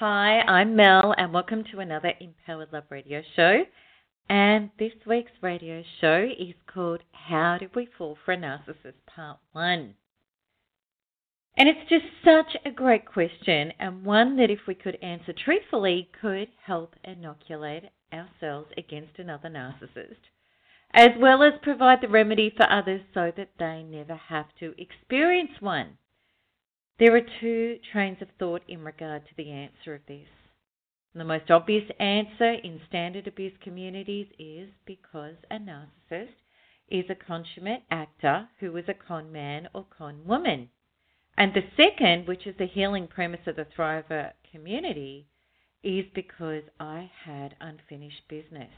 Hi, I'm Mel, and welcome to another Empowered Love radio show. And this week's radio show is called How Did We Fall for a Narcissist Part 1. And it's just such a great question, and one that, if we could answer truthfully, could help inoculate ourselves against another narcissist, as well as provide the remedy for others so that they never have to experience one. There are two trains of thought in regard to the answer of this. The most obvious answer in standard abuse communities is because a narcissist is a consummate actor who is a con man or con woman. And the second, which is the healing premise of the Thriver community, is because I had unfinished business.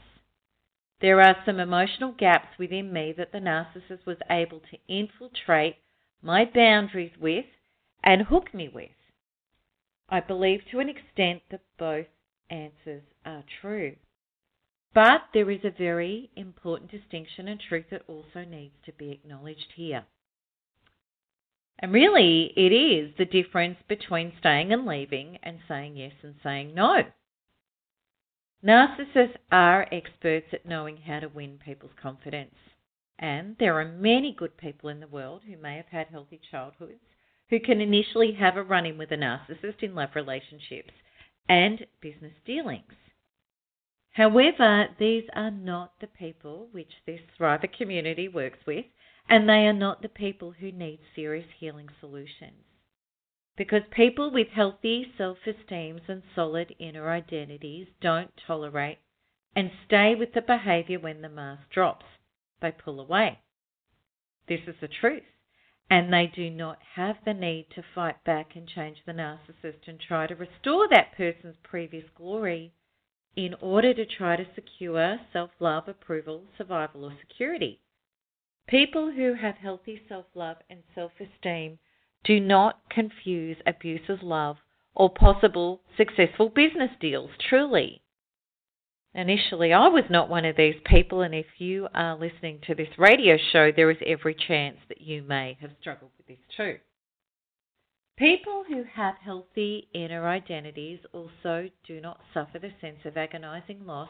There are some emotional gaps within me that the narcissist was able to infiltrate my boundaries with and hook me with. I believe to an extent that both answers are true. But there is a very important distinction and truth that also needs to be acknowledged here. And really, it is the difference between staying and leaving and saying yes and saying no. Narcissists are experts at knowing how to win people's confidence. And there are many good people in the world who may have had healthy childhoods who can initially have a run in with a narcissist in love relationships and business dealings. However, these are not the people which this Thriver community works with, and they are not the people who need serious healing solutions. Because people with healthy self esteems and solid inner identities don't tolerate and stay with the behavior when the mask drops. They pull away. This is the truth and they do not have the need to fight back and change the narcissist and try to restore that person's previous glory in order to try to secure self love, approval, survival, or security. People who have healthy self love and self esteem do not confuse abuse of love or possible successful business deals, truly. Initially, I was not one of these people, and if you are listening to this radio show, there is every chance that you may have struggled with this too. People who have healthy inner identities also do not suffer the sense of agonizing loss,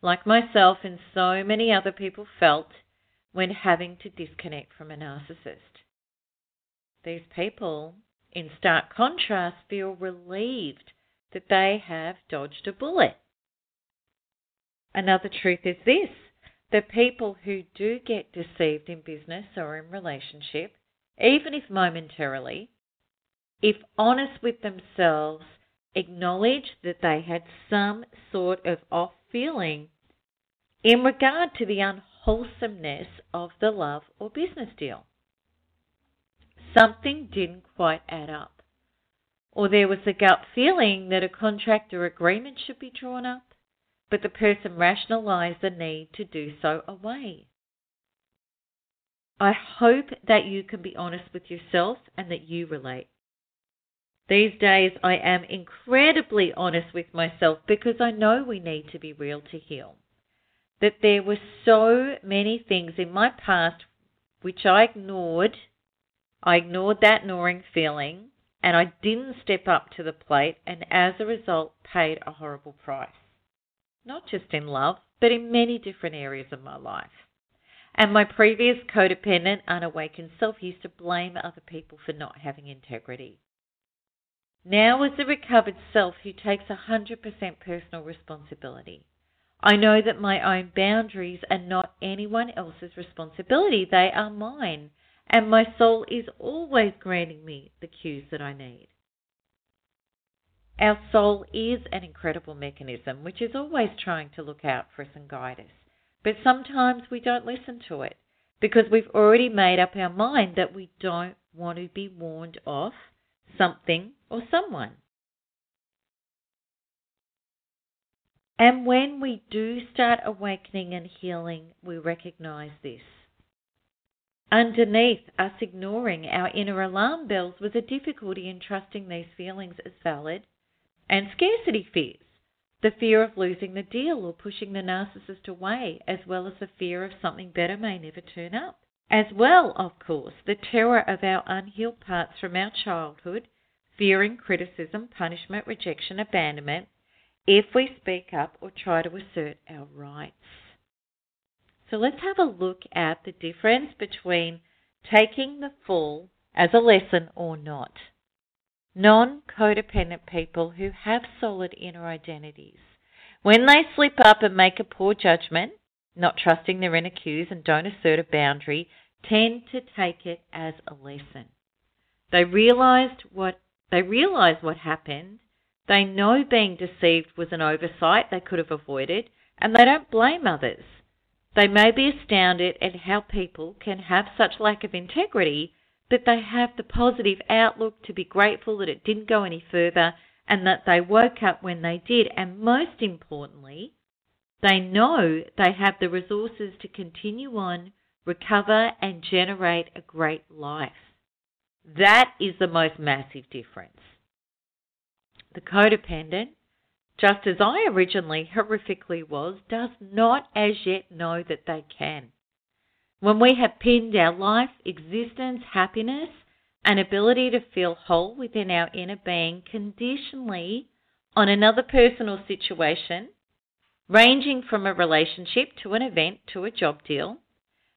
like myself and so many other people felt when having to disconnect from a narcissist. These people, in stark contrast, feel relieved that they have dodged a bullet. Another truth is this the people who do get deceived in business or in relationship, even if momentarily, if honest with themselves, acknowledge that they had some sort of off feeling in regard to the unwholesomeness of the love or business deal. Something didn't quite add up. Or there was a gut feeling that a contract or agreement should be drawn up but the person rationalized the need to do so away. I hope that you can be honest with yourself and that you relate. These days, I am incredibly honest with myself because I know we need to be real to heal. That there were so many things in my past which I ignored. I ignored that gnawing feeling and I didn't step up to the plate, and as a result, paid a horrible price not just in love, but in many different areas of my life. And my previous codependent, unawakened self used to blame other people for not having integrity. Now, as a recovered self who takes 100% personal responsibility, I know that my own boundaries are not anyone else's responsibility, they are mine, and my soul is always granting me the cues that I need. Our soul is an incredible mechanism which is always trying to look out for us and guide us. But sometimes we don't listen to it because we've already made up our mind that we don't want to be warned off something or someone. And when we do start awakening and healing, we recognize this. Underneath us ignoring our inner alarm bells was a difficulty in trusting these feelings as valid and scarcity fears. The fear of losing the deal or pushing the narcissist away, as well as the fear of something better may never turn up. As well, of course, the terror of our unhealed parts from our childhood, fearing criticism, punishment, rejection, abandonment, if we speak up or try to assert our rights. So let's have a look at the difference between taking the fall as a lesson or not. Non codependent people who have solid inner identities, when they slip up and make a poor judgment, not trusting their inner cues and don't assert a boundary, tend to take it as a lesson. They realized what they realize what happened. They know being deceived was an oversight they could have avoided, and they don't blame others. They may be astounded at how people can have such lack of integrity, but they have the positive outlook to be grateful that it didn't go any further and that they woke up when they did. And most importantly, they know they have the resources to continue on, recover, and generate a great life. That is the most massive difference. The codependent just as I originally horrifically was, does not as yet know that they can. When we have pinned our life, existence, happiness, and ability to feel whole within our inner being conditionally on another person or situation, ranging from a relationship to an event to a job deal,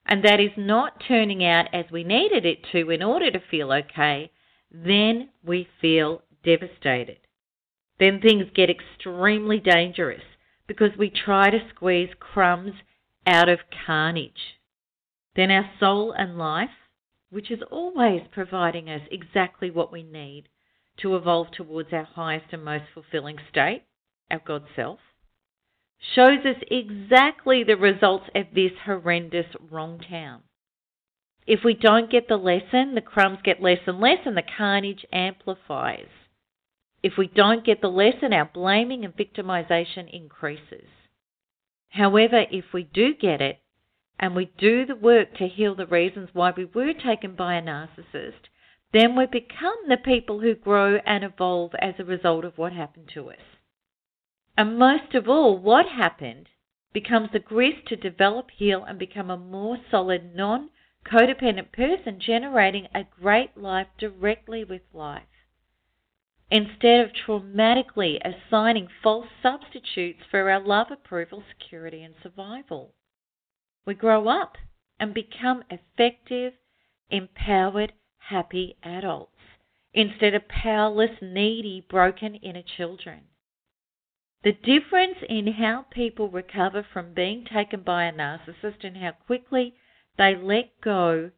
and that is not turning out as we needed it to in order to feel okay, then we feel devastated then things get extremely dangerous because we try to squeeze crumbs out of carnage. Then our soul and life, which is always providing us exactly what we need to evolve towards our highest and most fulfilling state, our God self, shows us exactly the results of this horrendous wrong town. If we don't get the lesson, the crumbs get less and less and the carnage amplifies. If we don't get the lesson, our blaming and victimization increases. However, if we do get it, and we do the work to heal the reasons why we were taken by a narcissist, then we become the people who grow and evolve as a result of what happened to us. And most of all, what happened becomes the grist to develop, heal, and become a more solid, non codependent person, generating a great life directly with life instead of traumatically assigning false substitutes for our love, approval, security, and survival. We grow up and become effective, empowered, happy adults instead of powerless, needy, broken inner children. The difference in how people recover from being taken by a narcissist and how quickly they let go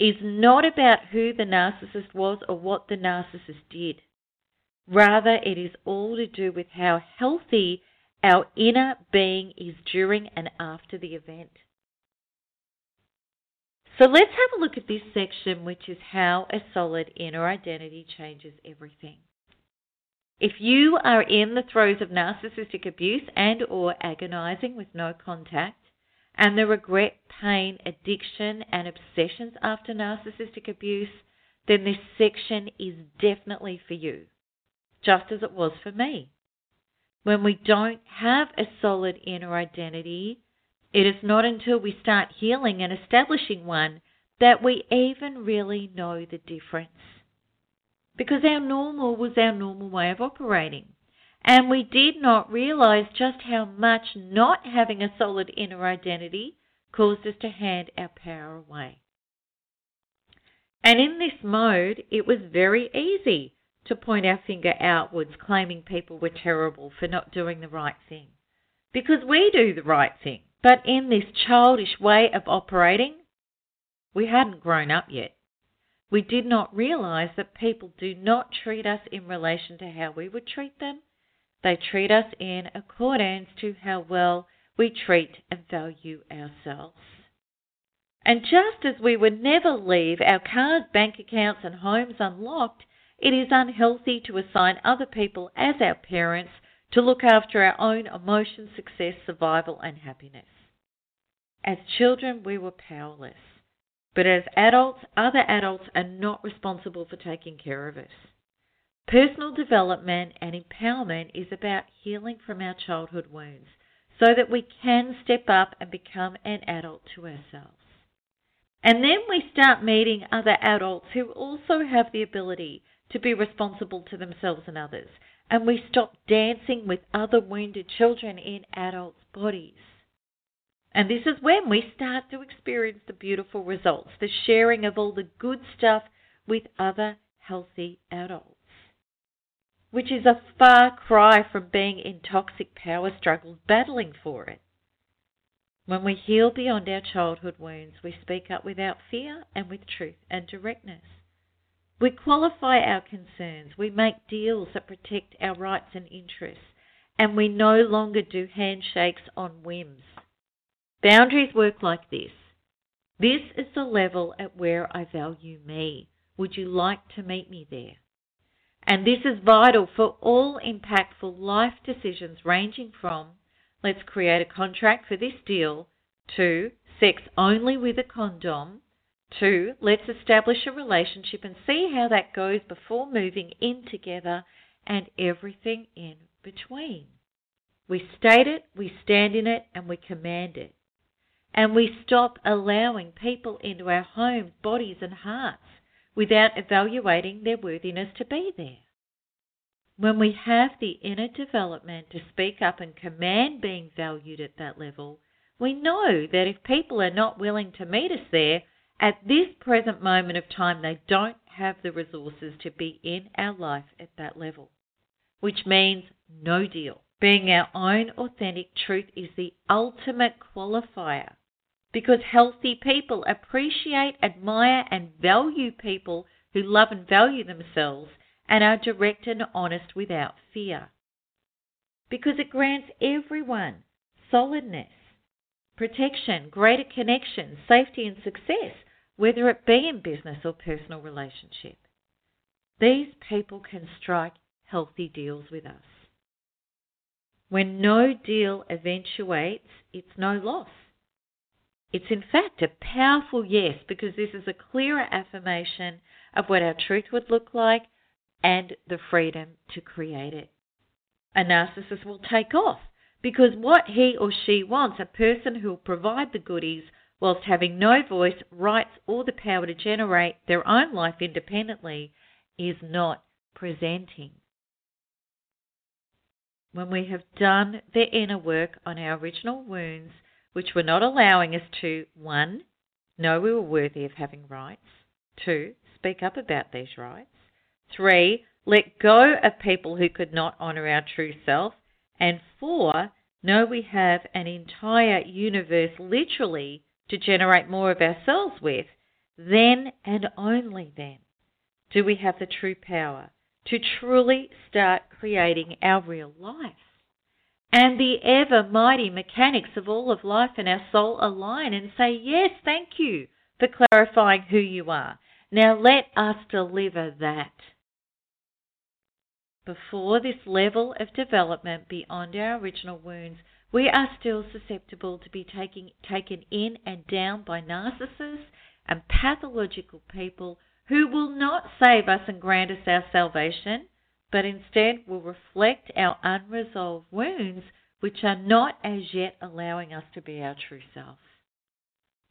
is not about who the narcissist was or what the narcissist did. Rather, it is all to do with how healthy our inner being is during and after the event. So let's have a look at this section, which is how a solid inner identity changes everything. If you are in the throes of narcissistic abuse and or agonizing with no contact, and the regret, pain, addiction, and obsessions after narcissistic abuse, then this section is definitely for you just as it was for me. When we don't have a solid inner identity, it is not until we start healing and establishing one that we even really know the difference. Because our normal was our normal way of operating. And we did not realize just how much not having a solid inner identity caused us to hand our power away. And in this mode, it was very easy to point our finger outwards, claiming people were terrible for not doing the right thing. Because we do the right thing. But in this childish way of operating, we hadn't grown up yet. We did not realize that people do not treat us in relation to how we would treat them. They treat us in accordance to how well we treat and value ourselves. And just as we would never leave our cars, bank accounts, and homes unlocked, it is unhealthy to assign other people as our parents to look after our own emotion, success, survival, and happiness. As children, we were powerless. But as adults, other adults are not responsible for taking care of us. Personal development and empowerment is about healing from our childhood wounds so that we can step up and become an adult to ourselves. And then we start meeting other adults who also have the ability to be responsible to themselves and others. And we stop dancing with other wounded children in adults' bodies. And this is when we start to experience the beautiful results, the sharing of all the good stuff with other healthy adults. Which is a far cry from being in toxic power struggles battling for it. When we heal beyond our childhood wounds, we speak up without fear and with truth and directness. We qualify our concerns, we make deals that protect our rights and interests, and we no longer do handshakes on whims. Boundaries work like this. This is the level at where I value me. Would you like to meet me there? And this is vital for all impactful life decisions ranging from let's create a contract for this deal to sex only with a condom to let's establish a relationship and see how that goes before moving in together and everything in between. We state it, we stand in it, and we command it and we stop allowing people into our homes, bodies, and hearts without evaluating their worthiness to be there. When we have the inner development to speak up and command being valued at that level, we know that if people are not willing to meet us there, at this present moment of time, they don't have the resources to be in our life at that level, which means no deal. Being our own authentic truth is the ultimate qualifier because healthy people appreciate, admire, and value people who love and value themselves and are direct and honest without fear. Because it grants everyone solidness, protection, greater connection, safety, and success, whether it be in business or personal relationship. These people can strike healthy deals with us. When no deal eventuates, it's no loss. It's in fact a powerful yes because this is a clearer affirmation of what our truth would look like and the freedom to create it. A narcissist will take off because what he or she wants, a person who will provide the goodies whilst having no voice, rights, or the power to generate their own life independently, is not presenting. When we have done the inner work on our original wounds, which were not allowing us to, one, know we were worthy of having rights, two, speak up about these rights, three, let go of people who could not honour our true self, and four, know we have an entire universe literally to generate more of ourselves with, then and only then do we have the true power to truly start creating our real life and the ever mighty mechanics of all of life and our soul align and say, Yes, thank you for clarifying who you are. Now let us deliver that. Before this level of development beyond our original wounds, we are still susceptible to be taking, taken in and down by narcissists and pathological people who will not save us and grant us our salvation but instead will reflect our unresolved wounds, which are not as yet allowing us to be our true self.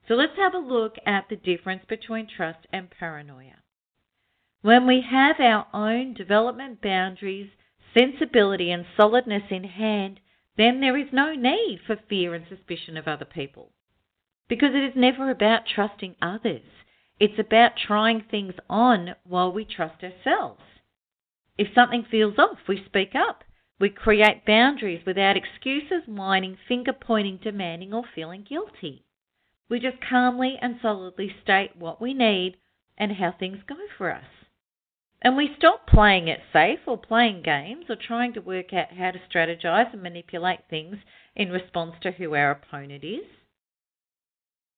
So let's have a look at the difference between trust and paranoia. When we have our own development boundaries, sensibility, and solidness in hand, then there is no need for fear and suspicion of other people. Because it is never about trusting others, it's about trying things on while we trust ourselves. If something feels off, we speak up. We create boundaries without excuses, whining, finger pointing, demanding, or feeling guilty. We just calmly and solidly state what we need and how things go for us. And we stop playing it safe or playing games or trying to work out how to strategize and manipulate things in response to who our opponent is.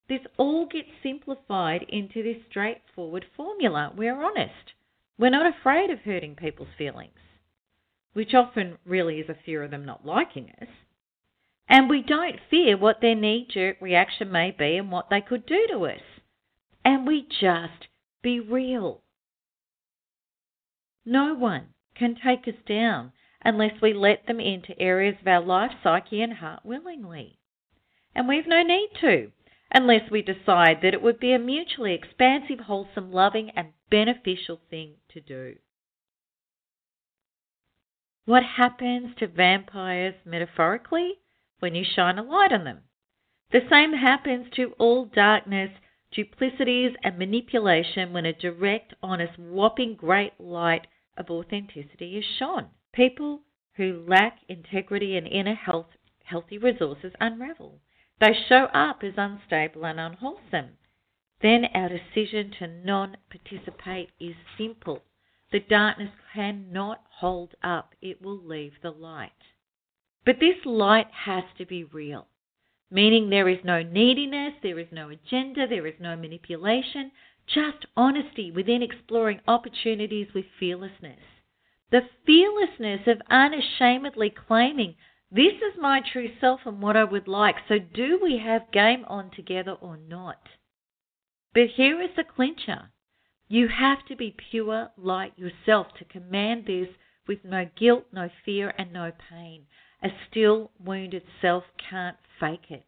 This all gets simplified into this straightforward formula. We're honest. We're not afraid of hurting people's feelings, which often really is a fear of them not liking us. And we don't fear what their knee jerk reaction may be and what they could do to us. And we just be real. No one can take us down unless we let them into areas of our life, psyche, and heart willingly. And we've no need to unless we decide that it would be a mutually expansive, wholesome, loving, and beneficial thing to do. What happens to vampires metaphorically when you shine a light on them? The same happens to all darkness, duplicities, and manipulation when a direct, honest, whopping great light of authenticity is shone. People who lack integrity and inner health, healthy resources unravel. They show up as unstable and unwholesome. Then our decision to non participate is simple. The darkness cannot hold up, it will leave the light. But this light has to be real, meaning there is no neediness, there is no agenda, there is no manipulation, just honesty within exploring opportunities with fearlessness. The fearlessness of unashamedly claiming this is my true self and what I would like. So, do we have game on together or not? But here is the clincher you have to be pure light yourself to command this with no guilt, no fear, and no pain. A still wounded self can't fake it.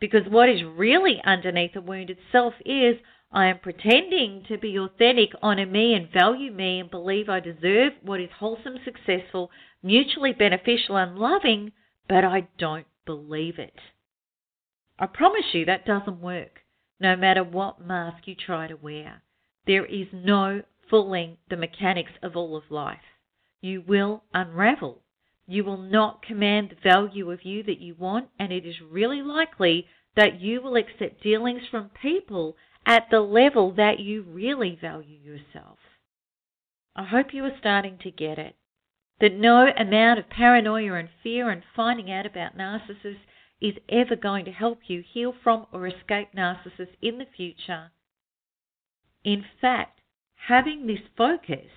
Because what is really underneath a wounded self is I am pretending to be authentic, honor me, and value me, and believe I deserve what is wholesome, successful, mutually beneficial, and loving, but I don't believe it. I promise you that doesn't work, no matter what mask you try to wear. There is no fooling the mechanics of all of life. You will unravel. You will not command the value of you that you want, and it is really likely that you will accept dealings from people at the level that you really value yourself. I hope you are starting to get it. That no amount of paranoia and fear and finding out about narcissists is ever going to help you heal from or escape narcissists in the future. In fact, having this focus,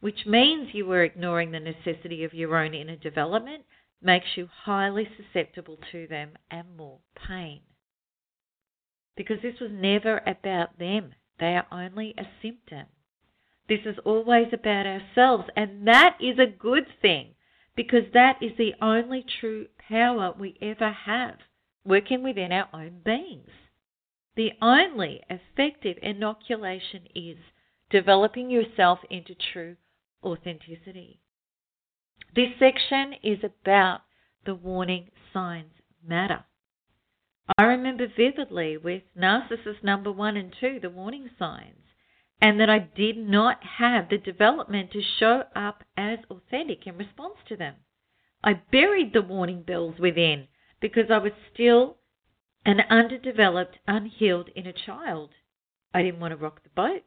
which means you are ignoring the necessity of your own inner development, makes you highly susceptible to them and more pain because this was never about them. They are only a symptom. This is always about ourselves, and that is a good thing because that is the only true power we ever have working within our own beings. The only effective inoculation is developing yourself into true authenticity. This section is about the warning signs matter. I remember vividly with narcissist number one and two, the warning signs, and that I did not have the development to show up as authentic in response to them. I buried the warning bells within because I was still an underdeveloped, unhealed inner child. I didn't want to rock the boat.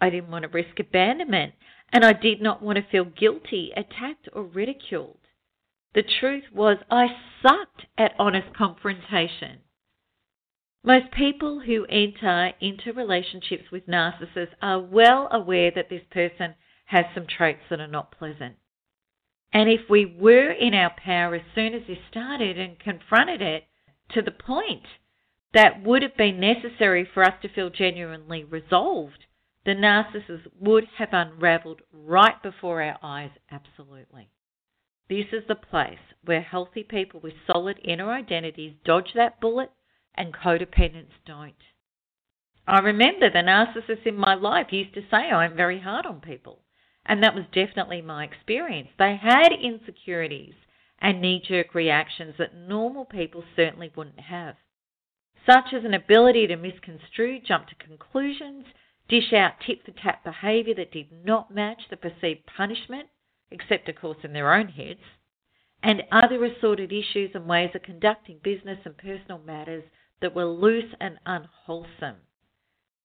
I didn't want to risk abandonment. And I did not want to feel guilty, attacked, or ridiculed. The truth was, I sucked at honest confrontation. Most people who enter into relationships with narcissists are well aware that this person has some traits that are not pleasant. And if we were in our power as soon as this started and confronted it to the point that would have been necessary for us to feel genuinely resolved, the narcissist would have unraveled right before our eyes, absolutely. This is the place where healthy people with solid inner identities dodge that bullet and codependents don't. I remember the narcissists in my life used to say I'm very hard on people, and that was definitely my experience. They had insecurities and knee jerk reactions that normal people certainly wouldn't have, such as an ability to misconstrue, jump to conclusions, dish out tit for tat behaviour that did not match the perceived punishment, except, of course, in their own heads, and other assorted issues and ways of conducting business and personal matters that were loose and unwholesome,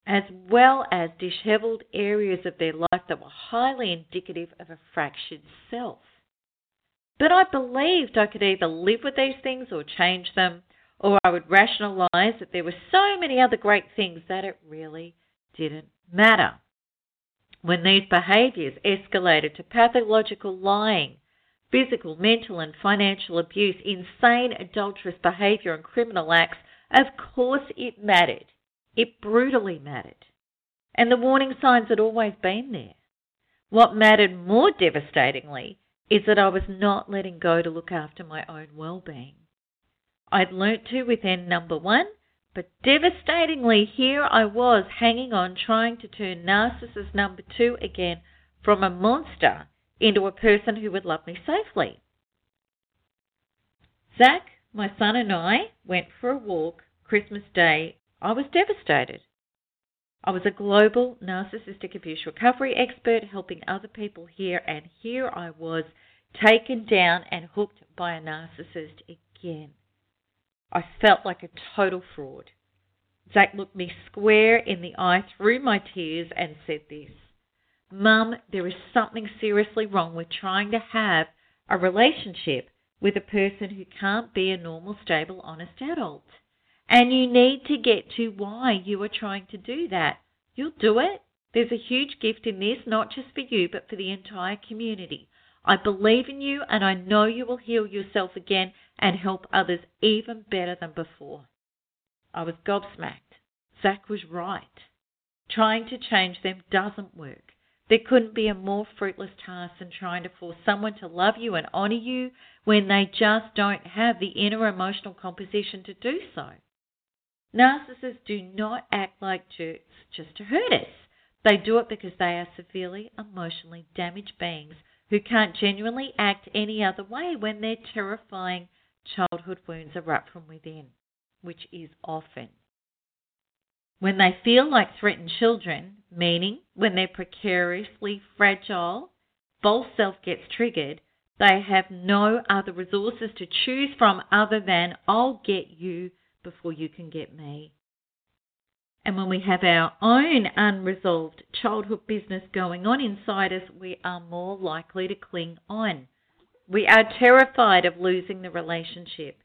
as well as disheveled areas of their life that were highly indicative of a fractured self. But I believed I could either live with these things or change them, or I would rationalize that there were so many other great things that it really didn't matter. When these behaviors escalated to pathological lying, physical, mental, and financial abuse, insane adulterous behavior, and criminal acts, of course it mattered. It brutally mattered. And the warning signs had always been there. What mattered more devastatingly is that I was not letting go to look after my own well being. I'd learnt to within number one, but devastatingly, here I was hanging on, trying to turn narcissist number two again from a monster into a person who would love me safely. Zach, my son, and I went for a walk Christmas Day. I was devastated. I was a global narcissistic abuse recovery expert helping other people here, and here I was taken down and hooked by a narcissist again. I felt like a total fraud. Zach looked me square in the eye through my tears and said this Mum, there is something seriously wrong with trying to have a relationship with a person who can't be a normal, stable, honest adult. And you need to get to why you are trying to do that. You'll do it. There's a huge gift in this, not just for you, but for the entire community. I believe in you and I know you will heal yourself again and help others even better than before. I was gobsmacked. Zach was right. Trying to change them doesn't work. There couldn't be a more fruitless task than trying to force someone to love you and honor you when they just don't have the inner emotional composition to do so. Narcissists do not act like jerks just to hurt us. They do it because they are severely emotionally damaged beings who can't genuinely act any other way when their terrifying childhood wounds erupt from within, which is often when they feel like threatened children, meaning when they're precariously fragile, false self gets triggered, they have no other resources to choose from other than I'll get you before you can get me. And when we have our own unresolved childhood business going on inside us, we are more likely to cling on. We are terrified of losing the relationship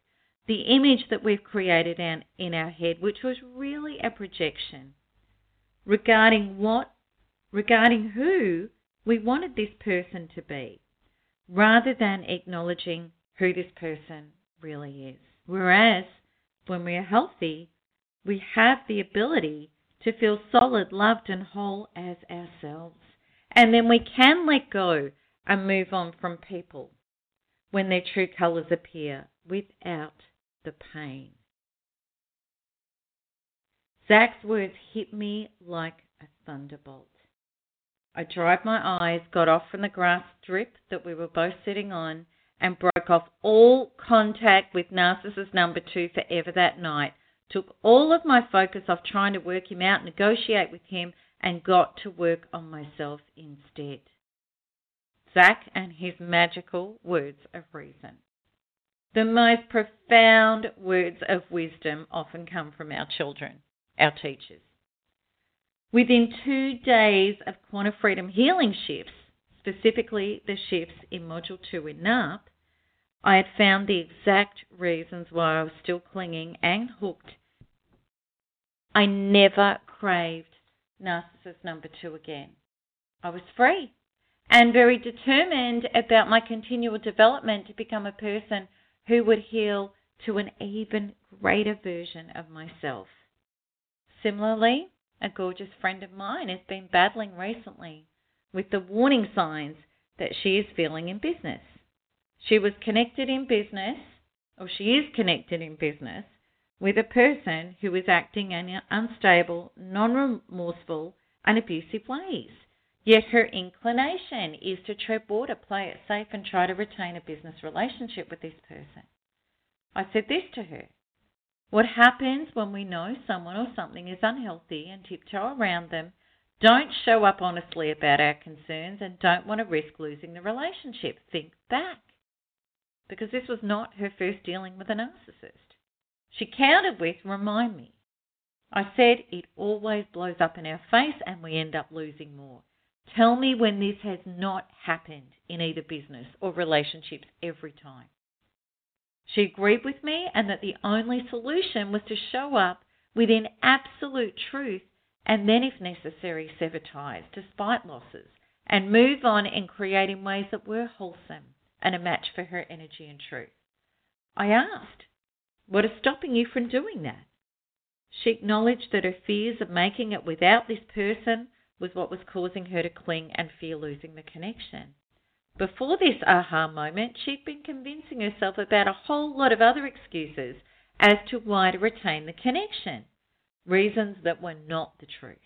the image that we've created in our head, which was really a projection regarding what, regarding who we wanted this person to be, rather than acknowledging who this person really is. Whereas when we are healthy, we have the ability to feel solid, loved, and whole as ourselves. And then we can let go and move on from people when their true colours appear without the pain. Zach's words hit me like a thunderbolt. I dried my eyes, got off from the grass strip that we were both sitting on, and broke off all contact with narcissist number two forever that night. Took all of my focus off trying to work him out, negotiate with him, and got to work on myself instead. Zach and his magical words of reason. The most profound words of wisdom often come from our children, our teachers. Within two days of Quantum Freedom healing shifts, specifically the shifts in Module 2 in NARP, I had found the exact reasons why I was still clinging and hooked. I never craved narcissist number two again. I was free and very determined about my continual development to become a person who would heal to an even greater version of myself. Similarly, a gorgeous friend of mine has been battling recently with the warning signs that she is feeling in business. She was connected in business, or she is connected in business, with a person who is acting in unstable, non remorseful, and abusive ways. Yet her inclination is to tread water, play it safe, and try to retain a business relationship with this person. I said this to her What happens when we know someone or something is unhealthy and tiptoe around them, don't show up honestly about our concerns, and don't want to risk losing the relationship? Think back. Because this was not her first dealing with a narcissist. She countered with, Remind me. I said it always blows up in our face and we end up losing more. Tell me when this has not happened in either business or relationships every time. She agreed with me and that the only solution was to show up within absolute truth and then, if necessary, sever ties despite losses and move on in ways that were wholesome and a match for her energy and truth. I asked, What is stopping you from doing that? She acknowledged that her fears of making it without this person was what was causing her to cling and fear losing the connection. Before this aha moment, she'd been convincing herself about a whole lot of other excuses as to why to retain the connection, reasons that were not the truth.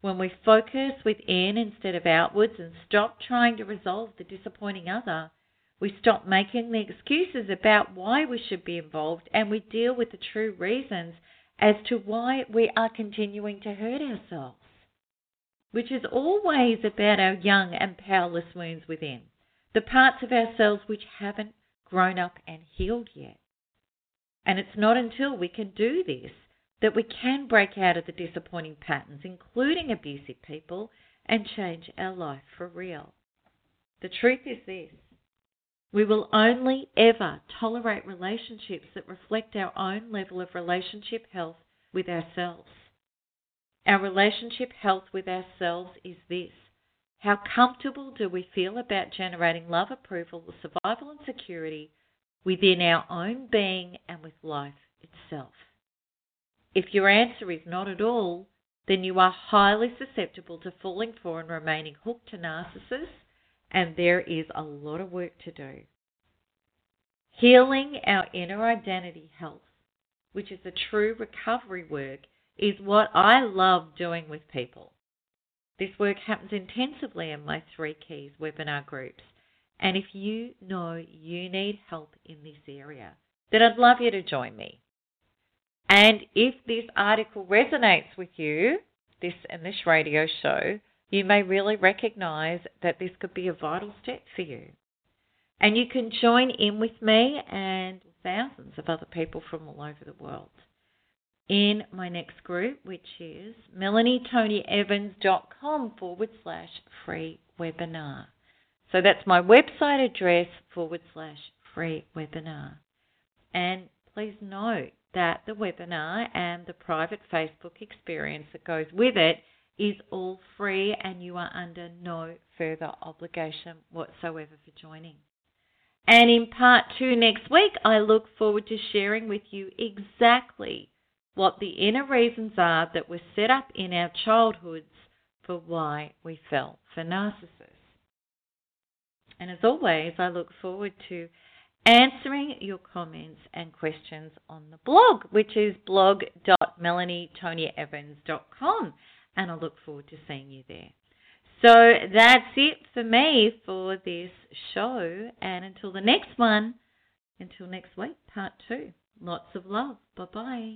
When we focus within instead of outwards and stop trying to resolve the disappointing other, we stop making the excuses about why we should be involved and we deal with the true reasons as to why we are continuing to hurt ourselves, which is always about our young and powerless wounds within, the parts of ourselves which haven't grown up and healed yet. And it's not until we can do this that we can break out of the disappointing patterns, including abusive people, and change our life for real. The truth is this we will only ever tolerate relationships that reflect our own level of relationship health with ourselves. Our relationship health with ourselves is this how comfortable do we feel about generating love, approval, survival, and security within our own being and with life itself? If your answer is not at all, then you are highly susceptible to falling for and remaining hooked to narcissists, and there is a lot of work to do. Healing our inner identity health, which is the true recovery work, is what I love doing with people. This work happens intensively in my Three Keys webinar groups. And if you know you need help in this area, then I'd love you to join me. And if this article resonates with you, this and this radio show, you may really recognize that this could be a vital step for you. And you can join in with me and thousands of other people from all over the world in my next group, which is melanietoniaevans.com forward slash free webinar. So that's my website address forward slash free webinar. And please note that the webinar and the private Facebook experience that goes with it is all free and you are under no further obligation whatsoever for joining. And in part two next week, I look forward to sharing with you exactly what the inner reasons are that were set up in our childhoods for why we fell for narcissists. And as always, I look forward to answering your comments and questions on the blog, which is blog.melanietoniaevans.com. And I look forward to seeing you there. So that's it for me for this show. And until the next one, until next week, part two. Lots of love. Bye bye.